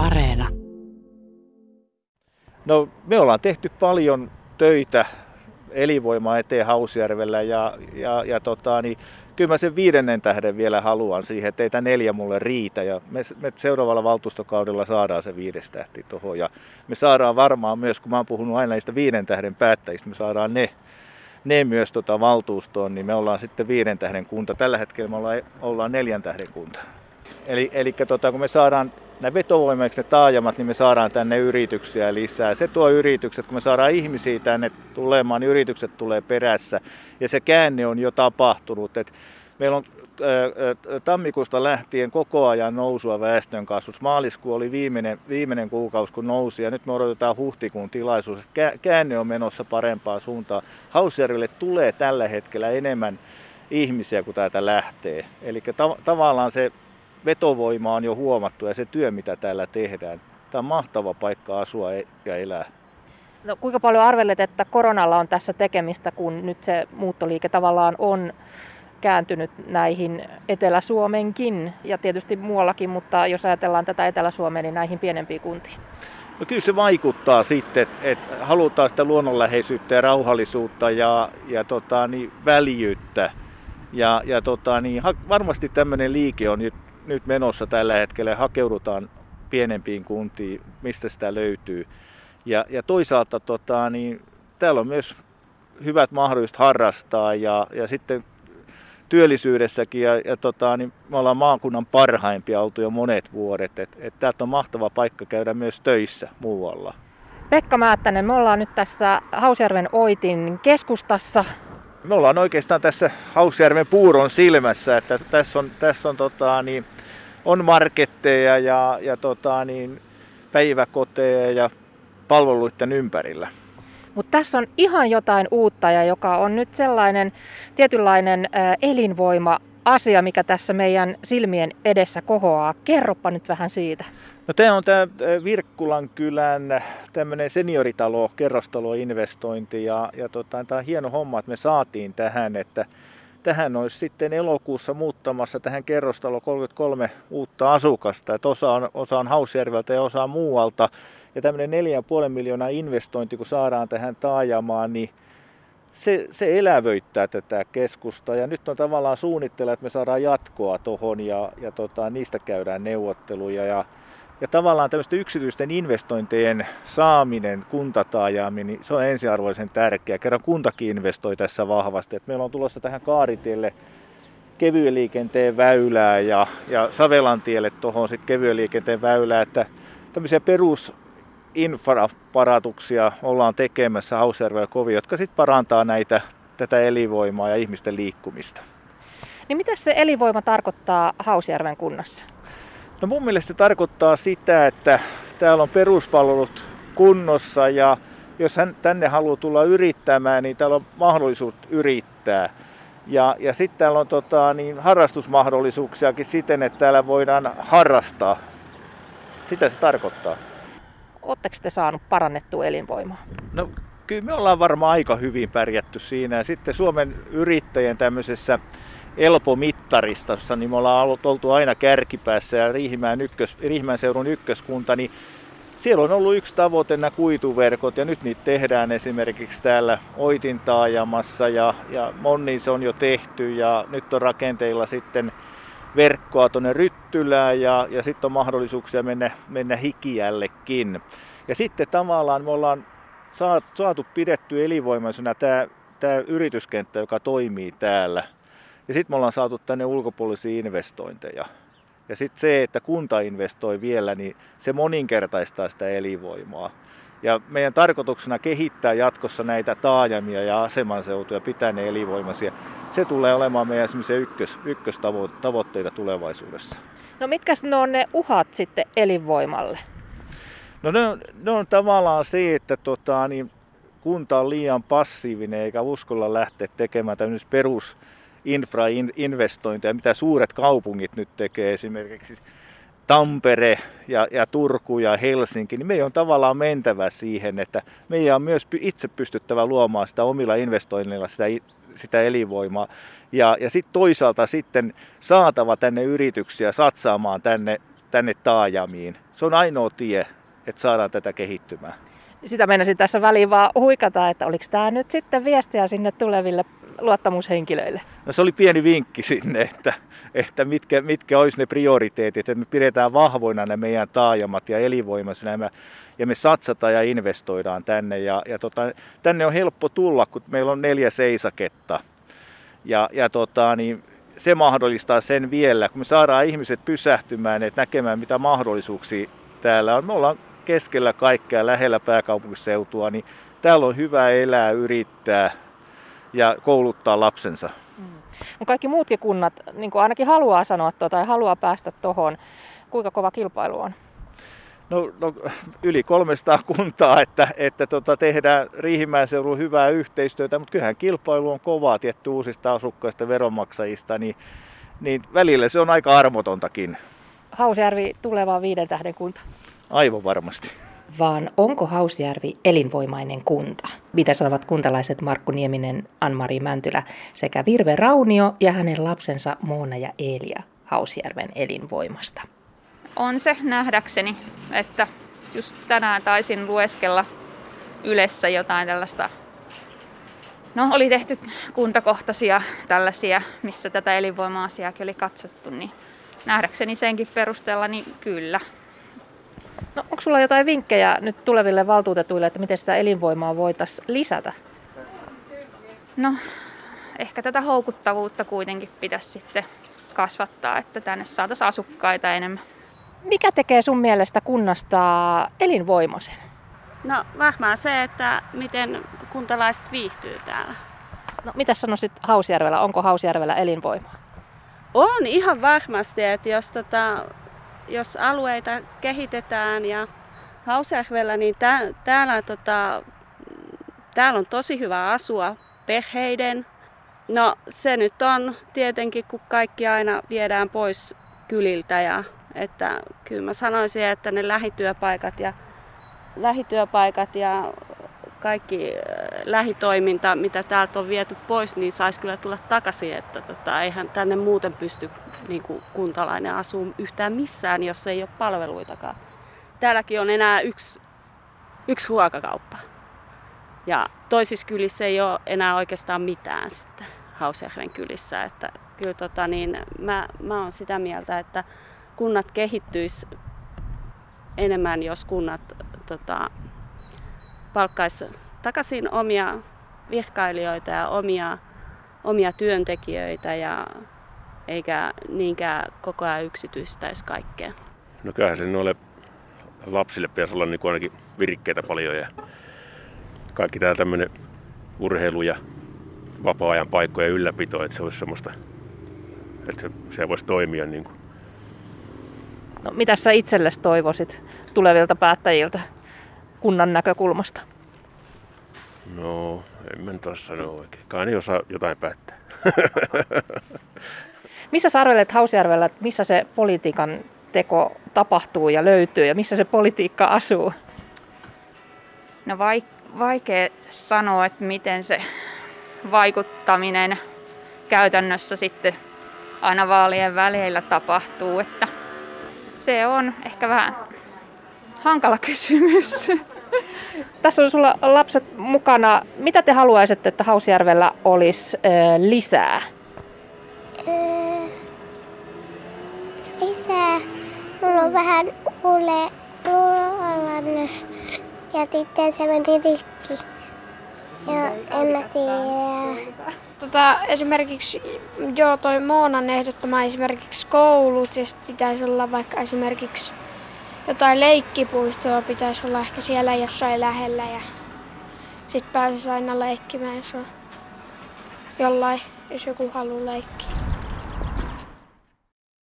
Areena. No me ollaan tehty paljon töitä elinvoimaa eteen Hausjärvellä ja, ja, ja tota, niin, kyllä mä sen viidennen tähden vielä haluan siihen, että ei tämä neljä mulle riitä ja me, me seuraavalla valtuustokaudella saadaan se viides tähti tuohon ja me saadaan varmaan myös, kun mä oon puhunut aina näistä viiden tähden päättäjistä, me saadaan ne, ne myös tota valtuustoon, niin me ollaan sitten viiden tähden kunta. Tällä hetkellä me ollaan, ollaan neljän tähden kunta. Eli, eli tota, kun me saadaan nämä vetovoimaiksi ne taajamat, niin me saadaan tänne yrityksiä lisää. Se tuo yritykset, kun me saadaan ihmisiä tänne tulemaan, niin yritykset tulee perässä. Ja se käänne on jo tapahtunut. Et meillä on tammikuusta lähtien koko ajan nousua väestön kasvussa. Maaliskuu oli viimeinen, viimeinen kuukausi, kun nousi, ja nyt me odotetaan huhtikuun tilaisuus. Käänne on menossa parempaan suuntaan. Hausjärvelle tulee tällä hetkellä enemmän ihmisiä, kuin täältä lähtee. Eli ta- tavallaan se vetovoima on jo huomattu ja se työ, mitä täällä tehdään. Tämä on mahtava paikka asua e- ja elää. No, kuinka paljon arvelet, että koronalla on tässä tekemistä, kun nyt se muuttoliike tavallaan on kääntynyt näihin Etelä-Suomenkin ja tietysti muuallakin, mutta jos ajatellaan tätä Etelä-Suomea, niin näihin pienempiin kuntiin? No kyllä se vaikuttaa sitten, että, että halutaan sitä luonnonläheisyyttä ja rauhallisuutta ja, ja tota, niin, väljyyttä. Ja, ja tota, niin, varmasti tämmöinen liike on nyt nyt menossa tällä hetkellä. Hakeudutaan pienempiin kuntiin, mistä sitä löytyy. Ja, ja toisaalta tota, niin, täällä on myös hyvät mahdollisuudet harrastaa ja, ja sitten työllisyydessäkin ja, ja tota, niin me ollaan maakunnan parhaimpia oltu jo monet vuodet. Et, et täältä on mahtava paikka käydä myös töissä muualla. Pekka Määttänen, me ollaan nyt tässä Hausjärven Oitin keskustassa. Me ollaan oikeastaan tässä Hausjärven puuron silmässä, että tässä on, tässä on, tota, niin, on marketteja ja, ja tota, niin, päiväkoteja ja palveluiden ympärillä. Mutta tässä on ihan jotain uutta ja joka on nyt sellainen tietynlainen elinvoima asia, mikä tässä meidän silmien edessä kohoaa. Kerropa nyt vähän siitä. No tämä on tämä Virkkulan kylän tämmöinen senioritalo, kerrostaloinvestointi ja, ja tota, tämä on hieno homma, että me saatiin tähän, että tähän olisi sitten elokuussa muuttamassa tähän kerrostalo 33 uutta asukasta, että osa on, osa on Hausjärveltä ja osa muualta. Ja tämmöinen 4,5 miljoonaa investointi, kun saadaan tähän taajamaan, niin se, se elävöittää tätä keskusta. Ja nyt on tavallaan suunnitteilla, että me saadaan jatkoa tuohon ja, ja tota, niistä käydään neuvotteluja. Ja, ja tavallaan tämmöisten yksityisten investointien saaminen kuntataajaamme, niin se on ensiarvoisen tärkeää. Kerran kuntakin investoi tässä vahvasti, että meillä on tulossa tähän Kaaritielle kevyen liikenteen väylää ja, ja Savelantielle tuohon sitten kevyen liikenteen väylää, että tämmöisiä perus infraparatuksia ollaan tekemässä Hausjärvellä kovin, jotka sitten parantaa näitä, tätä elinvoimaa ja ihmisten liikkumista. Niin mitä se elinvoima tarkoittaa Hausjärven kunnassa? No mun mielestä se tarkoittaa sitä, että täällä on peruspalvelut kunnossa ja jos hän tänne haluaa tulla yrittämään, niin täällä on mahdollisuus yrittää. Ja, ja sitten täällä on tota, niin harrastusmahdollisuuksiakin siten, että täällä voidaan harrastaa. Sitä se tarkoittaa. Oletteko te saanut parannettua elinvoimaa? No kyllä me ollaan varmaan aika hyvin pärjätty siinä. Ja sitten Suomen yrittäjien tämmöisessä Elpo-mittaristossa, niin me ollaan oltu aina kärkipäässä ja Riihimäen, ykkös, seudun ykköskunta, niin siellä on ollut yksi tavoite nämä kuituverkot ja nyt niitä tehdään esimerkiksi täällä Oitin taajamassa ja, ja Monnin se on jo tehty ja nyt on rakenteilla sitten verkkoa tuonne Ryttylään ja, ja sitten on mahdollisuuksia mennä, mennä Hikijällekin. Ja sitten tavallaan me ollaan saatu pidetty elinvoimaisena tämä, tämä yrityskenttä, joka toimii täällä. Ja sitten me ollaan saatu tänne ulkopuolisia investointeja. Ja sitten se, että kunta investoi vielä, niin se moninkertaistaa sitä elinvoimaa. Ja meidän tarkoituksena kehittää jatkossa näitä taajamia ja asemanseutuja, pitää ne elinvoimaisia. Se tulee olemaan meidän ykkös, ykköstavoitteita tulevaisuudessa. No mitkä ne on ne uhat sitten elinvoimalle? No ne on, ne on tavallaan se, että tota, niin kunta on liian passiivinen eikä uskalla lähteä tekemään tämmöisiä perusinfrainvestointeja, mitä suuret kaupungit nyt tekee esimerkiksi Tampere ja, ja Turku ja Helsinki, niin meidän on tavallaan mentävä siihen, että meidän on myös itse pystyttävä luomaan sitä omilla investoinneilla sitä, sitä elinvoimaa. Ja, ja sitten toisaalta sitten saatava tänne yrityksiä satsaamaan tänne tänne taajamiin. Se on ainoa tie, että saadaan tätä kehittymään. Sitä meinasin tässä väliin vaan huikata, että oliko tämä nyt sitten viestiä sinne tuleville luottamushenkilöille? No se oli pieni vinkki sinne, että, että mitkä, mitkä olisi ne prioriteetit, että me pidetään vahvoina ne meidän taajamat ja elinvoimaisina ja ja me satsataan ja investoidaan tänne. Ja, ja tota, tänne on helppo tulla, kun meillä on neljä seisaketta. Ja, ja tota, niin se mahdollistaa sen vielä, kun me saadaan ihmiset pysähtymään, että näkemään mitä mahdollisuuksia täällä on. Me ollaan keskellä kaikkea lähellä pääkaupunkiseutua, niin täällä on hyvä elää, yrittää ja kouluttaa lapsensa. Mm. Kaikki muutkin kunnat niin ainakin haluaa sanoa tuota ja haluaa päästä tuohon. Kuinka kova kilpailu on? No, no yli 300 kuntaa, että, että tota, tehdään Riihimäen seudun hyvää yhteistyötä, mutta kyllähän kilpailu on kovaa tietty uusista asukkaista veronmaksajista, niin, niin välillä se on aika armotontakin. Hausjärvi tuleva viiden tähden kunta? Aivan varmasti. Vaan onko Hausjärvi elinvoimainen kunta? Mitä sanovat kuntalaiset Markku Nieminen, Anmari Mäntylä sekä Virve Raunio ja hänen lapsensa Moona ja Eelia Hausjärven elinvoimasta? on se nähdäkseni, että just tänään taisin lueskella Ylessä jotain tällaista, no oli tehty kuntakohtaisia tällaisia, missä tätä elinvoima-asiaakin oli katsottu, niin nähdäkseni senkin perusteella, niin kyllä. No, onko sulla jotain vinkkejä nyt tuleville valtuutetuille, että miten sitä elinvoimaa voitaisiin lisätä? No, ehkä tätä houkuttavuutta kuitenkin pitäisi sitten kasvattaa, että tänne saataisiin asukkaita enemmän. Mikä tekee sun mielestä kunnasta elinvoimaisen? No varmaan se, että miten kuntalaiset viihtyy täällä. No mitä sanoisit Hausjärvellä? Onko Hausjärvellä elinvoimaa? On ihan varmasti, että jos, tota, jos alueita kehitetään ja Hausjärvellä, niin tää, täällä, tota, täällä on tosi hyvä asua perheiden. No se nyt on tietenkin, kun kaikki aina viedään pois kyliltä ja että kyllä mä sanoisin, että ne lähityöpaikat ja, lähityöpaikat ja kaikki lähitoiminta, mitä täältä on viety pois, niin saisi kyllä tulla takaisin. Että tota, eihän tänne muuten pysty niin kuin kuntalainen asuu yhtään missään, jos ei ole palveluitakaan. Täälläkin on enää yksi, yksi ruokakauppa. Ja toisissa kylissä ei ole enää oikeastaan mitään sitten Hausjärven kylissä. Että kyllä tota, niin, mä, mä oon sitä mieltä, että kunnat kehittyis enemmän, jos kunnat tota, palkkaisi takaisin omia virkailijoita ja omia, omia työntekijöitä ja eikä niinkään koko ajan yksityistäisi kaikkea. No kyllähän se noille lapsille pitäisi olla niin ainakin virikkeitä paljon ja kaikki tämä tämmöinen urheilu ja vapaa-ajan paikkojen ylläpito, että se olisi semmoista, että se, se voisi toimia niin kuin No, mitä sä itsellesi toivoisit tulevilta päättäjiltä kunnan näkökulmasta? No, en mä nyt sanoa oikein. Kai ne osaa jotain päättää. missä sä arvelet Hausjärvellä, missä se politiikan teko tapahtuu ja löytyy ja missä se politiikka asuu? No vaikea sanoa, että miten se vaikuttaminen käytännössä sitten aina vaalien väleillä tapahtuu, että se on ehkä vähän hankala kysymys. Tässä on sulla lapset mukana. Mitä te haluaisitte, että Hausjärvellä olisi lisää? lisää. Mulla on vähän ule, ja sitten se meni rikki. Ja en mä tiedä. Tota, esimerkiksi joo, toi Moonan ehdottama esimerkiksi koulut ja pitäisi olla vaikka esimerkiksi jotain leikkipuistoa pitäisi olla ehkä siellä jossain lähellä ja sitten pääsisi aina leikkimään, jos on jollain, jos joku haluaa leikkiä.